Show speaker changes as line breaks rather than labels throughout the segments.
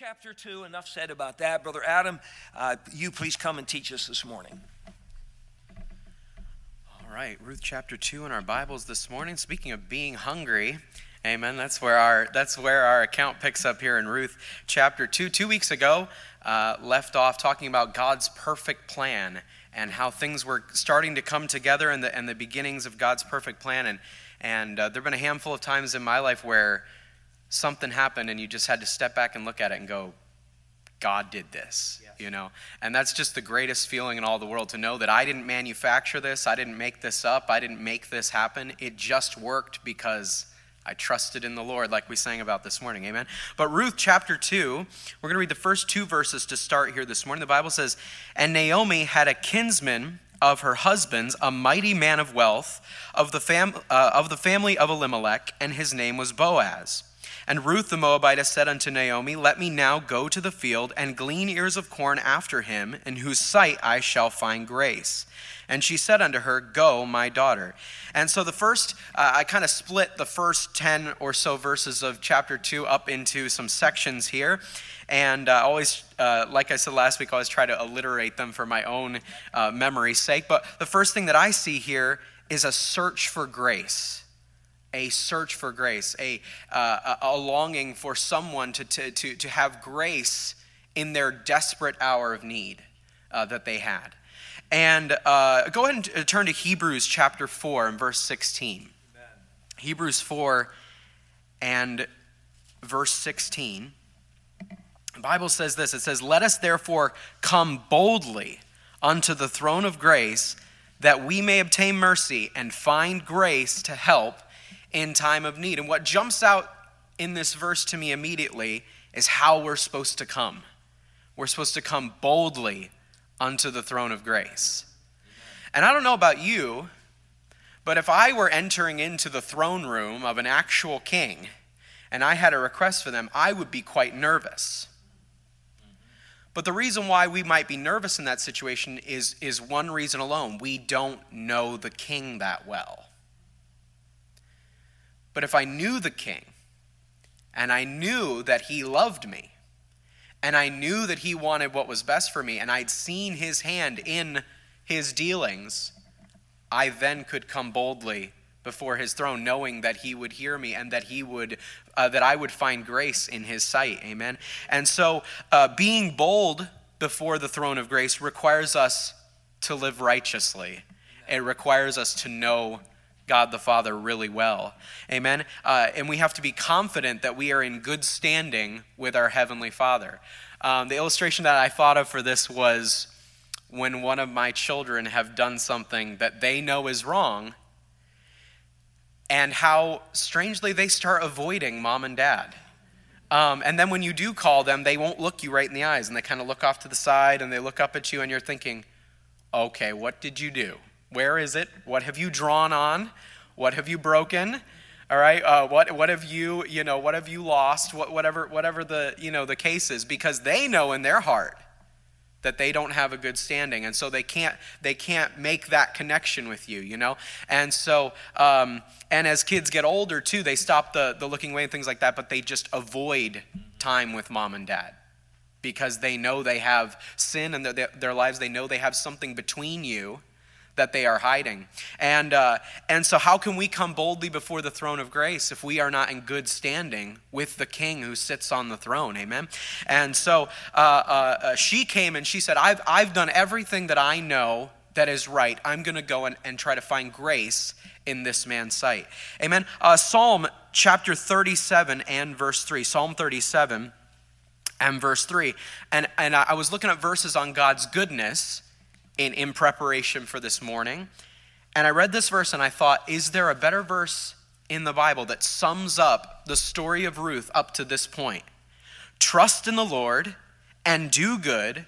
chapter 2, enough said about that. Brother Adam, uh, you please come and teach us this morning.
All right, Ruth chapter 2 in our Bibles this morning. Speaking of being hungry, amen, that's where our, that's where our account picks up here in Ruth chapter 2. Two weeks ago, uh, left off talking about God's perfect plan and how things were starting to come together and the, and the beginnings of God's perfect plan. And, and uh, there have been a handful of times in my life where something happened and you just had to step back and look at it and go, God did this, yes. you know? And that's just the greatest feeling in all the world to know that I didn't manufacture this, I didn't make this up, I didn't make this happen. It just worked because I trusted in the Lord, like we sang about this morning. Amen. But Ruth chapter 2, we're going to read the first two verses to start here this morning. The Bible says, And Naomi had a kinsman of her husband's, a mighty man of wealth, of the, fam- uh, of the family of Elimelech, and his name was Boaz. And Ruth the Moabitess said unto Naomi, Let me now go to the field and glean ears of corn after him, in whose sight I shall find grace. And she said unto her, Go, my daughter. And so the first, uh, I kind of split the first 10 or so verses of chapter 2 up into some sections here. And uh, always, uh, like I said last week, I always try to alliterate them for my own uh, memory's sake. But the first thing that I see here is a search for grace a search for grace, a, uh, a longing for someone to, to, to, to have grace in their desperate hour of need uh, that they had. And uh, go ahead and turn to Hebrews chapter 4 and verse 16. Amen. Hebrews 4 and verse 16. The Bible says this it says, Let us therefore come boldly unto the throne of grace that we may obtain mercy and find grace to help in time of need. And what jumps out in this verse to me immediately is how we're supposed to come. We're supposed to come boldly unto the throne of grace. And I don't know about you, but if I were entering into the throne room of an actual king and I had a request for them, I would be quite nervous. But the reason why we might be nervous in that situation is, is one reason alone we don't know the king that well. But if I knew the king, and I knew that he loved me, and I knew that he wanted what was best for me, and I'd seen his hand in his dealings, I then could come boldly before his throne, knowing that he would hear me and that he would, uh, that I would find grace in his sight. Amen. And so, uh, being bold before the throne of grace requires us to live righteously. It requires us to know God the Father really well. Amen? Uh, and we have to be confident that we are in good standing with our Heavenly Father. Um, the illustration that I thought of for this was when one of my children have done something that they know is wrong, and how strangely they start avoiding mom and dad. Um, and then when you do call them, they won't look you right in the eyes, and they kind of look off to the side and they look up at you, and you're thinking, okay, what did you do? Where is it? What have you drawn on? What have you broken? All right. Uh, what what have you you know what have you lost? What, whatever whatever the you know the case is, because they know in their heart that they don't have a good standing, and so they can't they can't make that connection with you. You know. And so um, and as kids get older too, they stop the the looking away and things like that, but they just avoid time with mom and dad because they know they have sin and their, their lives. They know they have something between you that they are hiding. And, uh, and so, how can we come boldly before the throne of grace if we are not in good standing with the king who sits on the throne? Amen. And so, uh, uh, uh she came and she said, I've, I've done everything that I know that is right. I'm going to go and, and try to find grace in this man's sight. Amen. Uh, Psalm chapter 37 and verse 3. Psalm 37 and verse 3. And, and I was looking at verses on God's goodness in, in preparation for this morning. And I read this verse and I thought, is there a better verse in the Bible that sums up the story of Ruth up to this point? Trust in the Lord and do good,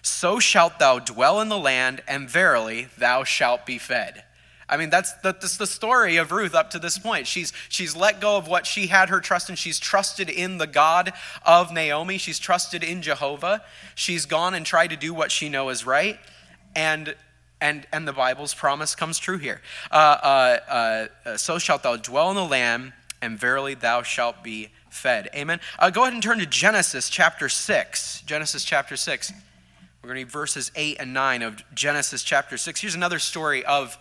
so shalt thou dwell in the land, and verily thou shalt be fed. I mean, that's, that's the story of Ruth up to this point. She's, she's let go of what she had her trust in. She's trusted in the God of Naomi. She's trusted in Jehovah. She's gone and tried to do what she knows is right and and and the Bible's promise comes true here. Uh, uh, uh, so shalt thou dwell in the land, and verily thou shalt be fed. Amen. Uh, go ahead and turn to Genesis chapter 6. Genesis chapter 6. We're going to read verses 8 and 9 of Genesis chapter 6. Here's another story of,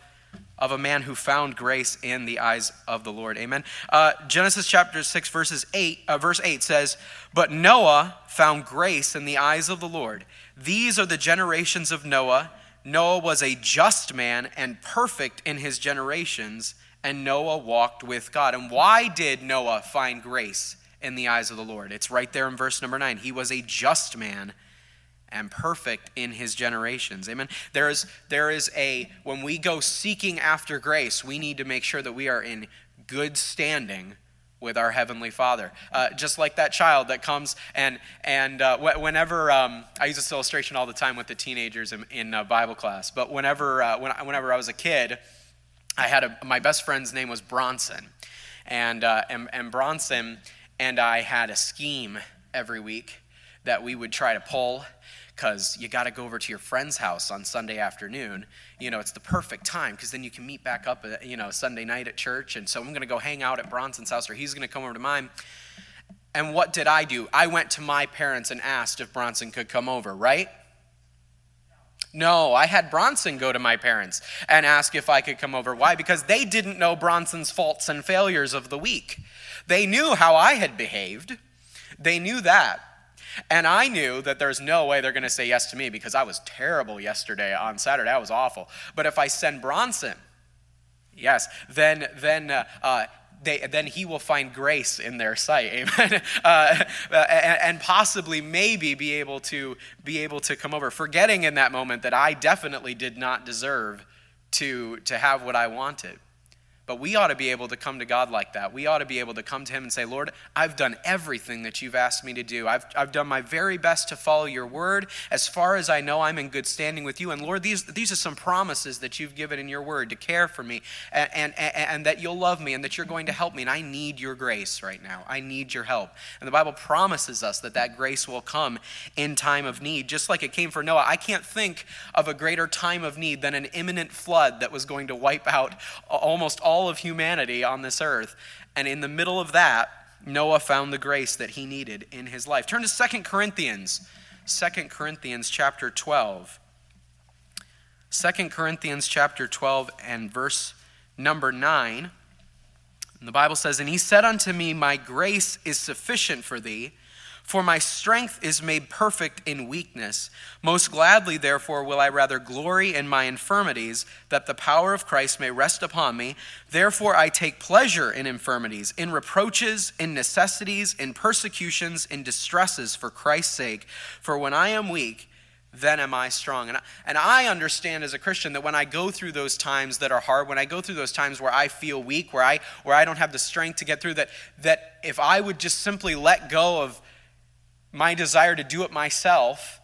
of a man who found grace in the eyes of the Lord. Amen. Uh, Genesis chapter 6, verses 8, uh, verse 8 says, But Noah found grace in the eyes of the Lord. These are the generations of Noah. Noah was a just man and perfect in his generations, and Noah walked with God. And why did Noah find grace in the eyes of the Lord? It's right there in verse number 9. He was a just man and perfect in his generations. Amen. There is there is a when we go seeking after grace, we need to make sure that we are in good standing with our heavenly Father. Uh, just like that child that comes and and uh, whenever um, I use this illustration all the time with the teenagers in, in uh, Bible class, but whenever uh, when, whenever I was a kid, I had a my best friend's name was Bronson, and uh, and, and Bronson and I had a scheme every week that we would try to pull because you got to go over to your friend's house on Sunday afternoon. You know, it's the perfect time because then you can meet back up, at, you know, Sunday night at church. And so I'm going to go hang out at Bronson's house or he's going to come over to mine. And what did I do? I went to my parents and asked if Bronson could come over, right? No, I had Bronson go to my parents and ask if I could come over. Why? Because they didn't know Bronson's faults and failures of the week. They knew how I had behaved, they knew that. And I knew that there's no way they're going to say yes to me because I was terrible yesterday on Saturday. I was awful. But if I send Bronson, yes, then then uh, uh, they, then he will find grace in their sight, amen. Uh, and, and possibly, maybe, be able to be able to come over, forgetting in that moment that I definitely did not deserve to to have what I wanted. But we ought to be able to come to God like that. We ought to be able to come to Him and say, Lord, I've done everything that you've asked me to do. I've, I've done my very best to follow your word. As far as I know, I'm in good standing with you. And Lord, these, these are some promises that you've given in your word to care for me and, and, and, and that you'll love me and that you're going to help me. And I need your grace right now. I need your help. And the Bible promises us that that grace will come in time of need, just like it came for Noah. I can't think of a greater time of need than an imminent flood that was going to wipe out almost all all of humanity on this earth. And in the middle of that, Noah found the grace that he needed in his life. Turn to Second Corinthians, Second Corinthians chapter 12. 2 Corinthians chapter 12 and verse number 9. And the Bible says, And he said unto me, My grace is sufficient for thee for my strength is made perfect in weakness. Most gladly, therefore, will I rather glory in my infirmities, that the power of Christ may rest upon me. Therefore, I take pleasure in infirmities, in reproaches, in necessities, in persecutions, in distresses for Christ's sake. For when I am weak, then am I strong. And I, and I understand as a Christian that when I go through those times that are hard, when I go through those times where I feel weak, where I, where I don't have the strength to get through, that, that if I would just simply let go of my desire to do it myself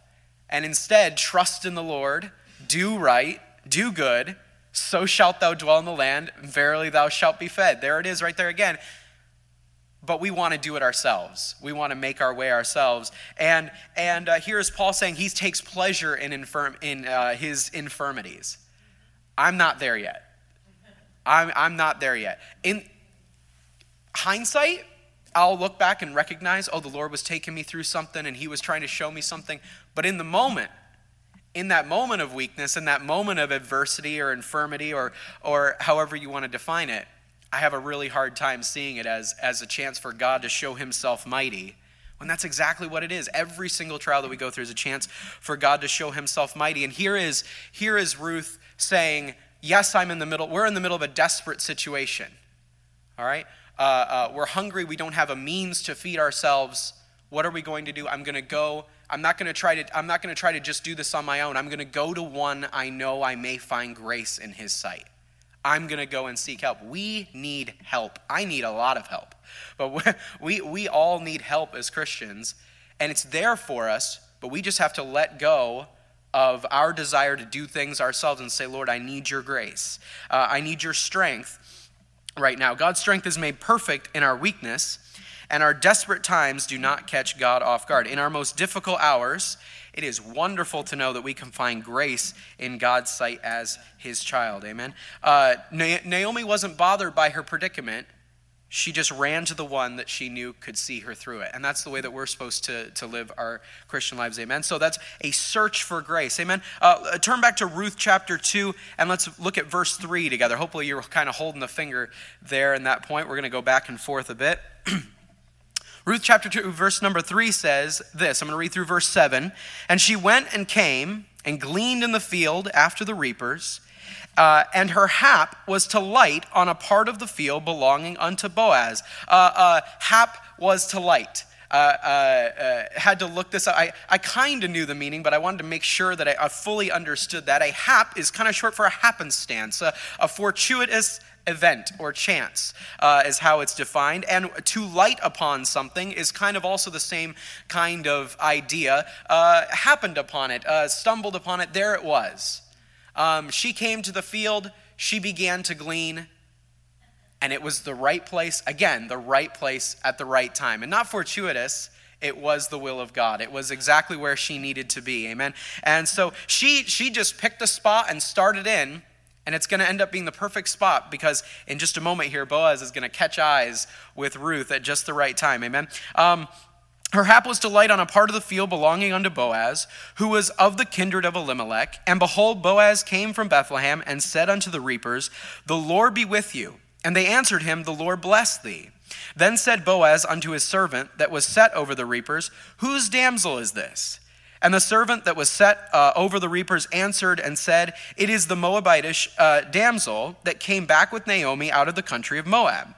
and instead trust in the Lord, do right, do good, so shalt thou dwell in the land, verily thou shalt be fed. There it is right there again. But we want to do it ourselves. We want to make our way ourselves. And, and uh, here is Paul saying he takes pleasure in, infirm, in uh, his infirmities. I'm not there yet. I'm, I'm not there yet. In hindsight, I'll look back and recognize, oh, the Lord was taking me through something and He was trying to show me something. But in the moment, in that moment of weakness, in that moment of adversity or infirmity or, or however you want to define it, I have a really hard time seeing it as, as a chance for God to show Himself mighty. When that's exactly what it is. Every single trial that we go through is a chance for God to show Himself mighty. And here is, here is Ruth saying, Yes, I'm in the middle, we're in the middle of a desperate situation. All right? Uh, uh, we're hungry, we don't have a means to feed ourselves. What are we going to do? I'm going to go. I'm not going to try to. I'm not going to try to just do this on my own. I'm going to go to one I know I may find grace in His sight. I'm going to go and seek help. We need help. I need a lot of help, but we we all need help as Christians, and it's there for us. But we just have to let go of our desire to do things ourselves and say, Lord, I need your grace. Uh, I need your strength right now. God's strength is made perfect in our weakness, and our desperate times do not catch God off guard. In our most difficult hours, it is wonderful to know that we can find grace in God's sight as his child. Amen. Uh, Naomi wasn't bothered by her predicament she just ran to the one that she knew could see her through it. And that's the way that we're supposed to, to live our Christian lives. Amen. So that's a search for grace. Amen. Uh, turn back to Ruth chapter 2 and let's look at verse 3 together. Hopefully, you're kind of holding the finger there in that point. We're going to go back and forth a bit. Ruth chapter 2, verse number 3 says this I'm going to read through verse 7. And she went and came and gleaned in the field after the reapers. Uh, and her hap was to light on a part of the field belonging unto Boaz. Uh, uh, hap was to light. Uh, uh, uh, had to look this up. I, I kind of knew the meaning, but I wanted to make sure that I, I fully understood that. A hap is kind of short for a happenstance, a, a fortuitous event or chance uh, is how it's defined. And to light upon something is kind of also the same kind of idea. Uh, happened upon it, uh, stumbled upon it, there it was. Um, she came to the field, she began to glean, and it was the right place, again, the right place at the right time. And not fortuitous, it was the will of God. It was exactly where she needed to be. Amen. And so she she just picked a spot and started in, and it's going to end up being the perfect spot because in just a moment here, Boaz is going to catch eyes with Ruth at just the right time. Amen. Um, her hap was to light on a part of the field belonging unto Boaz, who was of the kindred of Elimelech. And behold, Boaz came from Bethlehem and said unto the reapers, The Lord be with you. And they answered him, The Lord bless thee. Then said Boaz unto his servant that was set over the reapers, Whose damsel is this? And the servant that was set uh, over the reapers answered and said, It is the Moabitish uh, damsel that came back with Naomi out of the country of Moab.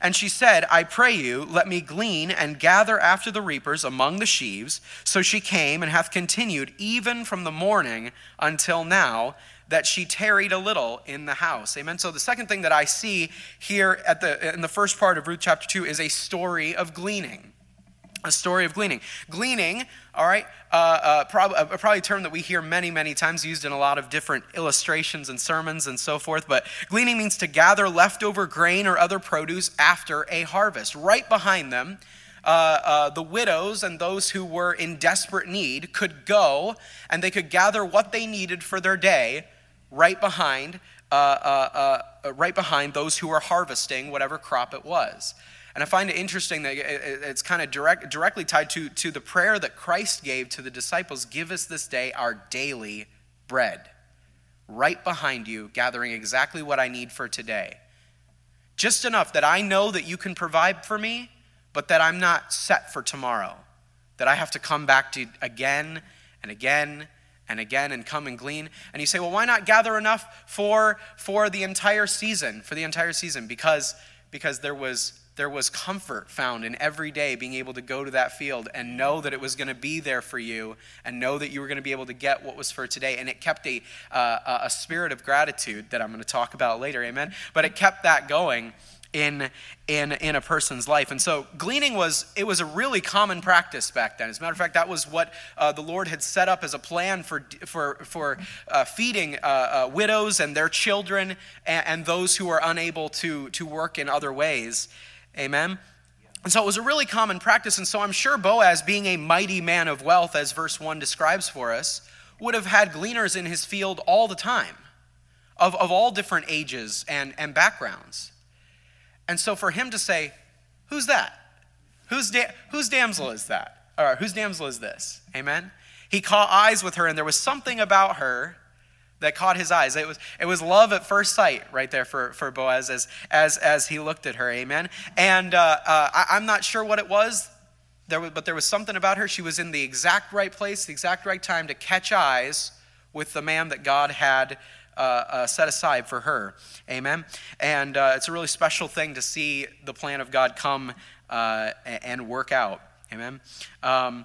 And she said, I pray you, let me glean and gather after the reapers among the sheaves. So she came and hath continued even from the morning until now, that she tarried a little in the house. Amen. So the second thing that I see here at the in the first part of Ruth chapter 2 is a story of gleaning a story of gleaning. Gleaning, all right, uh, uh, prob- uh, probably a term that we hear many, many times used in a lot of different illustrations and sermons and so forth. But gleaning means to gather leftover grain or other produce after a harvest. Right behind them, uh, uh, the widows and those who were in desperate need could go and they could gather what they needed for their day right behind, uh, right behind those who were harvesting whatever crop it was. And I find it interesting that it's kind of direct, directly tied to, to the prayer that Christ gave to the disciples Give us this day our daily bread. Right behind you, gathering exactly what I need for today. Just enough that I know that you can provide for me, but that I'm not set for tomorrow. That I have to come back to again and again and again and come and glean. And you say, well, why not gather enough for, for the entire season? For the entire season, because, because there was there was comfort found in every day being able to go to that field and know that it was going to be there for you and know that you were going to be able to get what was for today. And it kept a, uh, a spirit of gratitude that I'm going to talk about later, amen? But it kept that going in in in a person's life and so gleaning was it was a really common practice back then as a matter of fact that was what uh, the lord had set up as a plan for for for uh, feeding uh, uh widows and their children and, and, those who are unable to to work in other ways Amen? And so it was a really common practice. And so I'm sure Boaz, being a mighty man of wealth, as verse 1 describes for us, would have had gleaners in his field all the time, of, of all different ages and, and backgrounds. And so for him to say, Who's that? Whose, da- whose damsel is that? Or whose damsel is this? Amen? He caught eyes with her, and there was something about her that caught his eyes. It was, it was love at first sight right there for, for Boaz as, as, as he looked at her. Amen. And uh, uh, I, I'm not sure what it was, there was, but there was something about her. She was in the exact right place, the exact right time to catch eyes with the man that God had uh, uh, set aside for her. Amen. And uh, it's a really special thing to see the plan of God come uh, and work out. Amen. Um,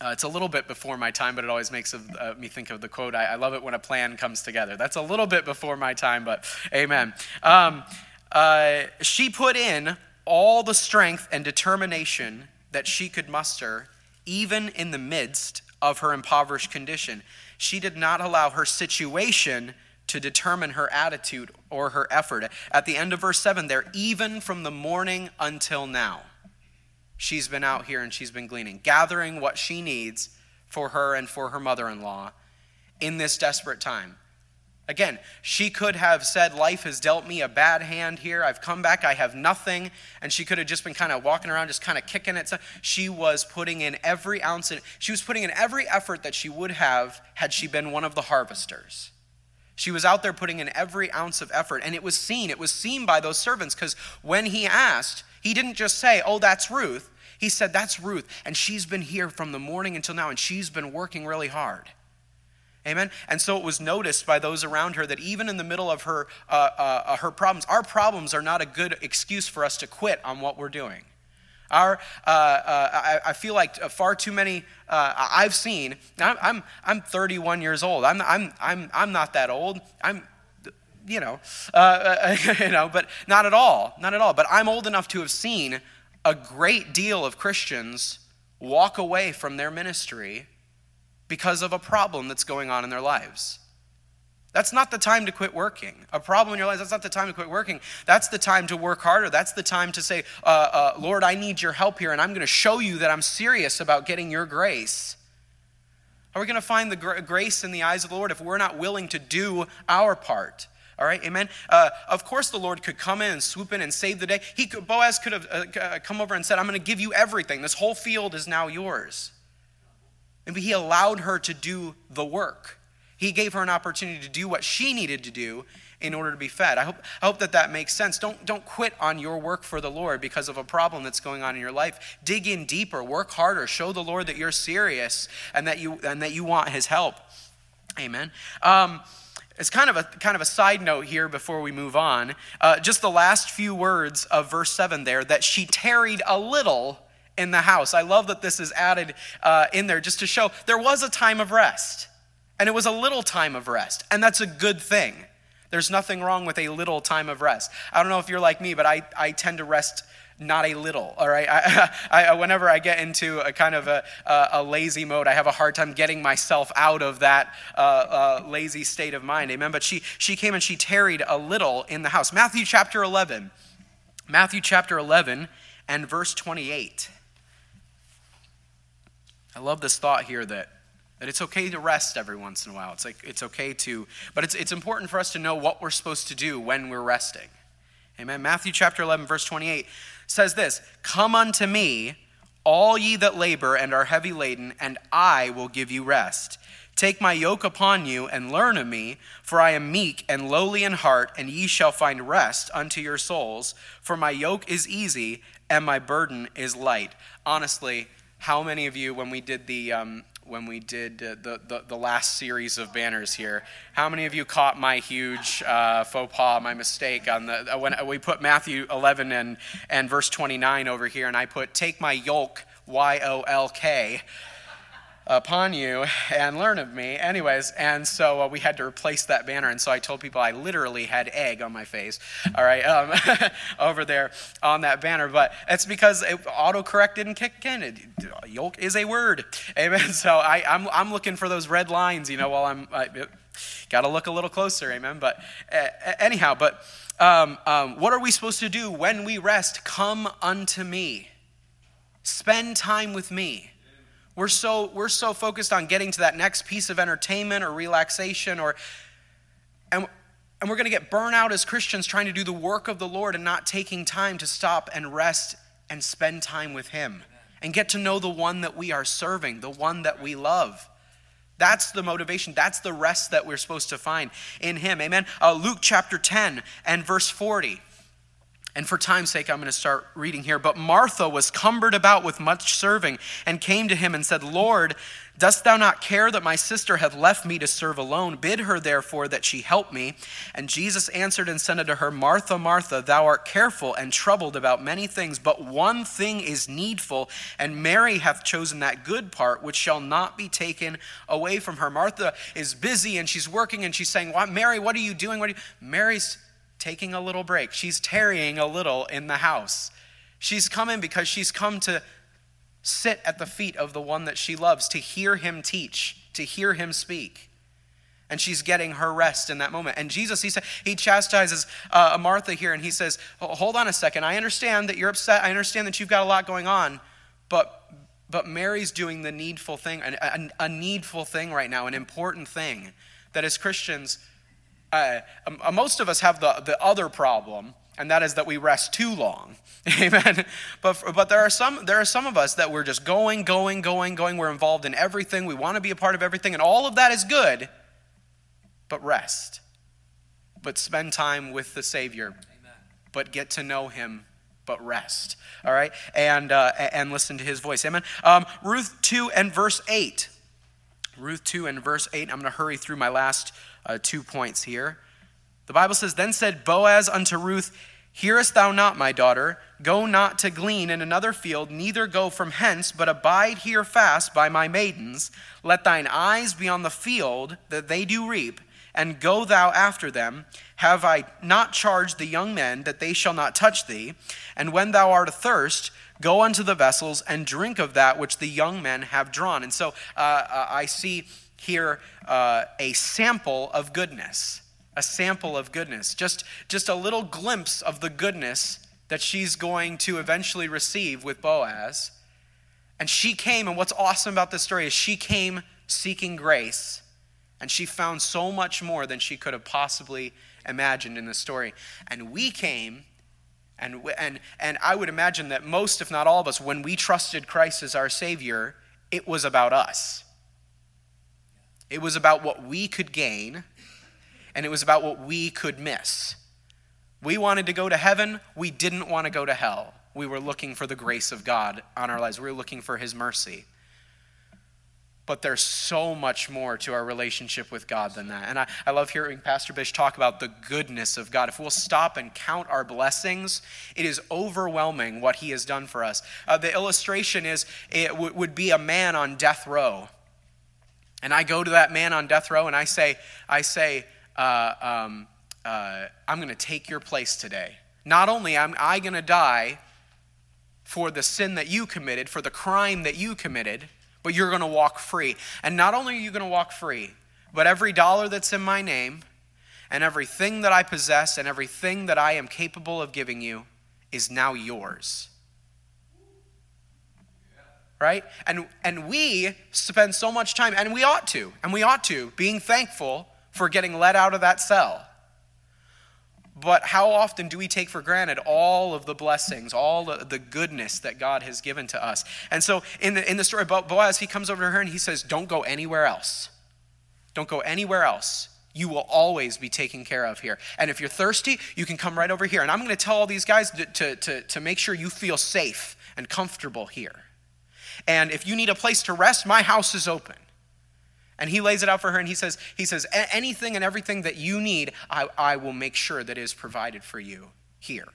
uh, it's a little bit before my time, but it always makes of, uh, me think of the quote I, I, love it when a plan comes together. That's a little bit before my time, but amen. Um, uh, she put in all the strength and determination that she could muster, even in the midst of her impoverished condition. She did not allow her situation to determine her attitude or her effort. At the end of verse 7, there, even from the morning until now she's been out here and she's been gleaning, gathering what she needs for her and for her mother in law in this desperate time. Again, she could have said, Life has dealt me a bad hand here. I've come back, I have nothing. And she could have just been kind of walking around, just kind of kicking it. She was putting in every ounce, in, she was putting in every effort that she would have had she been one of the harvesters. She was out there putting in every ounce of effort, and it was seen. It was seen by those servants because when he asked, he didn't just say, Oh, that's Ruth. He said, That's Ruth, and she's been here from the morning until now, and she's been working really hard. Amen. And so it was noticed by those around her that even in the middle of her, uh, uh, uh, her problems, our problems are not a good excuse for us to quit on what we're doing. Our, uh, uh, I, I, feel like far too many uh, I've seen. I'm, I'm, I'm 31 years old. I'm, I'm, I'm, I'm not that old. I'm, you know, you know, but not at all, not at all. But I'm old enough to have seen a great deal of Christians walk away from their ministry because of a problem that's going on in their lives. That's not the time to quit working. A problem in your life, that's not the time to quit working. That's the time to work harder. That's the time to say, uh, uh, Lord, I need your help here, and I'm going to show you that I'm serious about getting your grace. Are we going to find the grace in the eyes of the Lord if we're not willing to do our part? All right, amen. Uh, of course, the Lord could come in and swoop in and save the day. He could, Boaz could have uh, uh, come over and said, "I'm going to give you everything. This whole field is now yours." Maybe he allowed her to do the work. He gave her an opportunity to do what she needed to do in order to be fed. I hope, I hope that that makes sense. Don't, don't quit on your work for the Lord because of a problem that's going on in your life. Dig in deeper, work harder, show the Lord that you're serious and that you, and that you want his help. Amen. Um, it's kind of a kind of a side note here before we move on. Uh, just the last few words of verse seven there that she tarried a little in the house. I love that this is added uh, in there just to show there was a time of rest, and it was a little time of rest, and that's a good thing. There's nothing wrong with a little time of rest. I don't know if you're like me, but I, I tend to rest not a little all right? I, I, whenever i get into a kind of a, a, lazy mode i have a hard time getting myself out of that uh, uh, lazy state of mind. Amen. But she she came and she tarried a little in the house. Matthew chapter 11 matthew chapter 11 and verse 28 I love this thought here that, that it's okay to rest every once in a while. It's like it's okay to, but it's, it's important for us to know what we're supposed to do when we're resting. Amen. Matthew chapter 11, verse 28 says this Come unto me, all ye that labor and are heavy laden, and I will give you rest. Take my yoke upon you and learn of me, for I am meek and lowly in heart, and ye shall find rest unto your souls. For my yoke is easy and my burden is light. Honestly, how many of you, when we did the um, when we did uh, the, the, the, last series of banners here. How many of you caught my huge uh, faux pas, my mistake on the uh, when we put Matthew 11 and, and verse 29 over here, and I put take my yolk Y O L K upon you and learn of me. Anyways, and so uh, we had to replace that banner. And so I told people I literally had egg on my face, all right, um, over there on that banner. But it's because it autocorrect didn't kick in. It, yolk is a word. Amen. So I, I'm, I'm looking for those red lines, you know, while I'm. Got to look a little closer, amen. But uh, anyhow, but um, um, what are we supposed to do when we rest? Come unto me. Spend time with me. We're so, we're so focused on getting to that next piece of entertainment or relaxation or and, and we're going to get burnt out as Christians trying to do the work of the Lord and not taking time to stop and rest and spend time with Him and get to know the one that we are serving, the one that we love. That's the motivation. That's the rest that we're supposed to find in Him. Amen. Uh, Luke chapter 10 and verse 40. And for time's sake, I'm going to start reading here. But Martha was cumbered about with much serving and came to him and said, Lord, dost thou not care that my sister hath left me to serve alone? Bid her therefore that she help me. And Jesus answered and said unto her, Martha, Martha, thou art careful and troubled about many things, but one thing is needful, and Mary hath chosen that good part which shall not be taken away from her. Martha is busy and she's working and she's saying, Mary, what are you doing? What are you? Mary's taking a little break. She's tarrying a little in the house. She's coming because she's come to sit at the feet of the one that she loves, to hear him teach, to hear him speak. And she's getting her rest in that moment. And Jesus, he, said, he chastises uh, Martha here and he says, Hold on a second. I understand that you're upset. I understand that you've got a lot going on. But, but Mary's doing the needful thing, a, a needful thing right now, an important thing that as Christians, uh, um, uh, most of us have the, the other problem, and that is that we rest too long. Amen. But, but there, are some, there are some of us that we're just going, going, going, going. We're involved in everything. We want to be a part of everything, and all of that is good, but rest. But spend time with the Savior, Amen. but get to know Him but rest. All right? And, uh, and listen to his voice. Amen. Um, Ruth 2 and verse 8. Ruth 2 and verse 8. I'm going to hurry through my last uh, two points here. The Bible says, Then said Boaz unto Ruth, Hearest thou not, my daughter? Go not to glean in another field, neither go from hence, but abide here fast by my maidens. Let thine eyes be on the field that they do reap, and go thou after them. Have I not charged the young men that they shall not touch thee? And when thou art athirst, go unto the vessels and drink of that which the young men have drawn. And so uh, uh, I see here uh, a sample of goodness, a sample of goodness, just, just a little glimpse of the goodness that she's going to eventually receive with Boaz. And she came, and what's awesome about this story is she came seeking grace, and she found so much more than she could have possibly imagined in the story. And we came and, and, and I would imagine that most, if not all of us, when we trusted Christ as our Savior, it was about us. It was about what we could gain, and it was about what we could miss. We wanted to go to heaven, we didn't want to go to hell. We were looking for the grace of God on our lives, we were looking for His mercy but there's so much more to our relationship with God than that. And I, I love hearing Pastor Bish talk about the goodness of God. If we'll stop and count our blessings, it is overwhelming what He has done for us. Uh, the illustration is it w- would be a man on death row. And I go to that man on death row and I say, I say, uh, um, uh, I'm going to take your place today. Not only am I going to die for the sin that you committed, for the crime that you committed, but you're going to walk free. And not only are you going to walk free, but every dollar that's in my name, and everything that I possess, and everything that I am capable of giving you is now yours. Right? And, and we spend so much time, and we ought to, and we ought to, being thankful for getting let out of that cell. But how often do we take for granted all of the blessings, all the goodness that God has given to us? And so in the, in the story about Boaz, he comes over to her and he says, Don't go anywhere else. Don't go anywhere else. You will always be taken care of here. And if you're thirsty, you can come right over here. And I'm going to tell all these guys to, to, to, to make sure you feel safe and comfortable here. And if you need a place to rest, my house is open. And he lays it out for her and he says, he says anything and everything that you need, I, I will make sure that is provided for you here.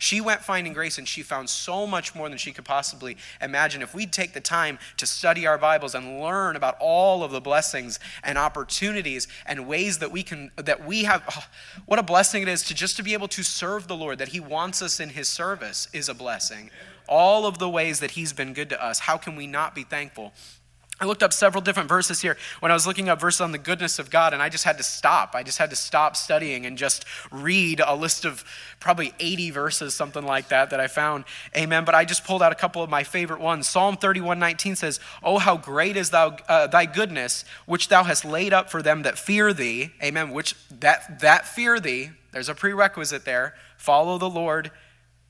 She went finding grace and she found so much more than she could possibly imagine. If we'd take the time to study our Bibles and learn about all of the blessings and opportunities and ways that we can that we have oh, what a blessing it is to just to be able to serve the Lord that he wants us in his service is a blessing. All of the ways that he's been good to us, how can we not be thankful? I looked up several different verses here when I was looking up verses on the goodness of God, and I just had to stop. I just had to stop studying and just read a list of probably 80 verses, something like that, that I found. Amen. But I just pulled out a couple of my favorite ones. Psalm 31 19 says, Oh, how great is thou, uh, thy goodness, which thou hast laid up for them that fear thee. Amen. Which that, that fear thee, there's a prerequisite there. Follow the Lord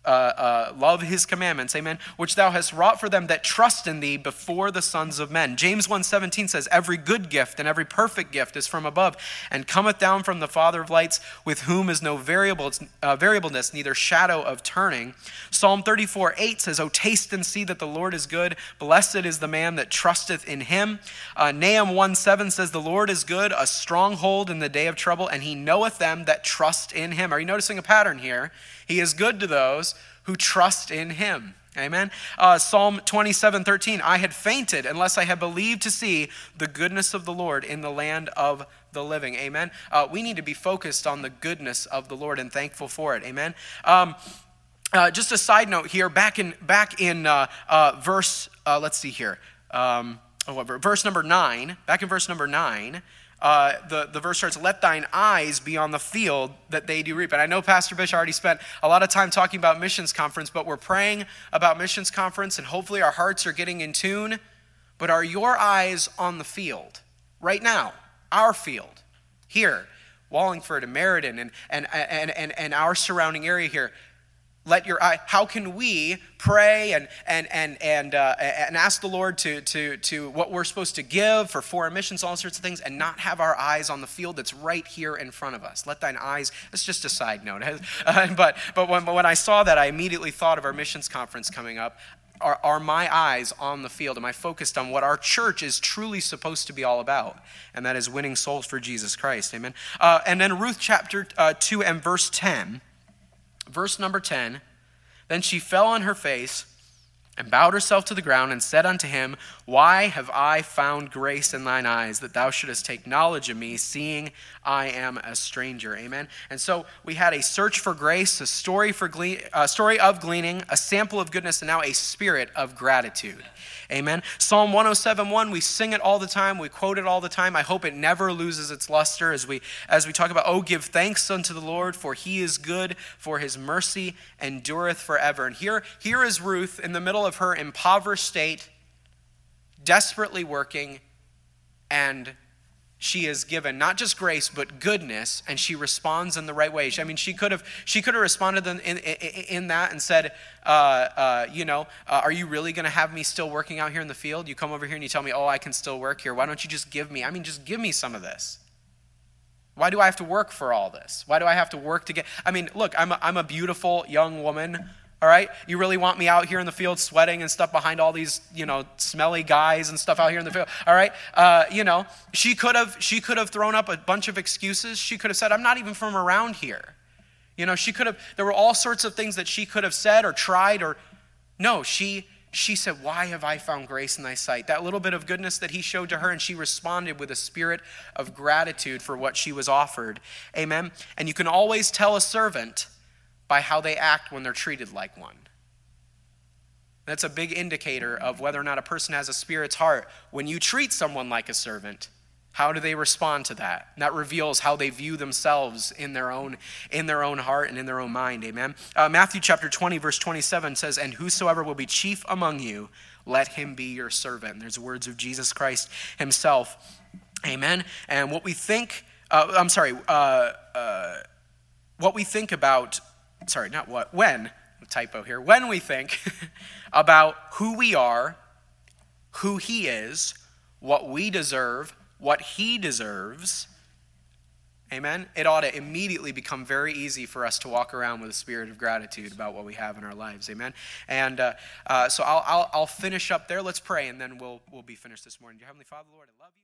uh, uh, love his commandments amen which thou hast wrought for them that trust in thee before the sons of men. James 1.17 says every good gift and every perfect gift is from above and cometh down from the father of lights with whom is no variable, uh, variableness neither shadow of turning. Psalm 34 8 says o taste and see that the lord is good. Blessed is the man that trusteth in him. Uh, nahum 1 7 says the lord is good a stronghold in the day of trouble and he knoweth them that trust in him. Are you noticing a pattern here? He is good to those who trust in him. Amen. Uh, Psalm 27 13. I had fainted unless I had believed to see the goodness of the Lord in the land of the living. Amen. Uh, we need to be focused on the goodness of the Lord and thankful for it. Amen. Um, uh, just a side note here, back in back in uh, uh, verse, uh, let's see here, um, oh, verse number nine. Back in verse number nine, uh, the, the verse starts, Let thine eyes be on the field that they do reap. And I know Pastor Bish already spent a lot of time talking about missions conference, but we're praying about missions conference, and hopefully our hearts are getting in tune. But are your eyes on the field right now? Our field, here. Wallingford and Meriden and, and, and, and, and our surrounding area here, let your eye how can we pray and and and and, uh, and ask the lord to to to what we're supposed to give for foreign missions all sorts of things and not have our eyes on the field that's right here in front of us? Let thine eyes it's just a side note uh, but but when, when i saw that i immediately thought of our missions conference coming up. Are, are my eyes on the field? Am i focused on what our church is truly supposed to be all about? And that is winning souls for jesus christ. Amen. Uh, and then ruth chapter uh, 2 and verse 10 verse number 10 Then she fell on her face and bowed herself to the ground and said unto him, Why have I found grace in thine eyes that thou shouldest take knowledge of me, seeing I am a stranger? Amen. And so we had a search for grace, a story for a story of gleaning, a sample of goodness, and now a spirit of gratitude. Amen. Psalm 107:1, we sing it all the time, we quote it all the time. I hope it never loses its luster as we as we talk about, "Oh, give thanks unto the Lord, for he is good, for his mercy endureth forever." And here here is Ruth in the middle of her impoverished state, desperately working and she is given not just grace but goodness and she responds in the right way i mean she could have she could have responded in, in, in that and said uh, uh, you know uh, are you really going to have me still working out here in the field? You come over here and you tell me oh i can still work here. Why don't you just give me i mean just give me some of this? Why do i have to work for all this? Why do i have to work to get i mean look i'm a, I'm a beautiful young woman all right? You really want me out here in the field sweating and stuff behind all these, you know, smelly guys and stuff out here in the field. All right? Uh, you know, she could have she could have thrown up a bunch of excuses. She could have said, "I'm not even from around here." You know, she could have there were all sorts of things that she could have said or tried or no, she she said, Why have I found grace in thy sight? That little bit of goodness that he showed to her, and she responded with a spirit of gratitude for what she was offered. Amen. And you can always tell a servant by how they act when they're treated like one. That's a big indicator of whether or not a person has a spirit's heart. When you treat someone like a servant, how do they respond to that? And that reveals how they view themselves in their own in their own heart and in their own mind. Amen. Uh, Matthew chapter 20 verse 27 says, "And whosoever will be chief among you, let him be your servant." And there's words of Jesus Christ himself. Amen. And what we think, uh, I'm sorry, uh, uh what we think about sorry, not what, when, typo here, when we think about who we are, who He is, what we deserve, what He deserves, amen, it ought to immediately become very easy for us to walk around with a spirit of gratitude about what we have in our lives, amen. And uh, uh, so I'll, I'll, I'll finish up there. Let's pray, and then we'll, we'll be finished this morning. Dear Heavenly Father, Lord, I love you.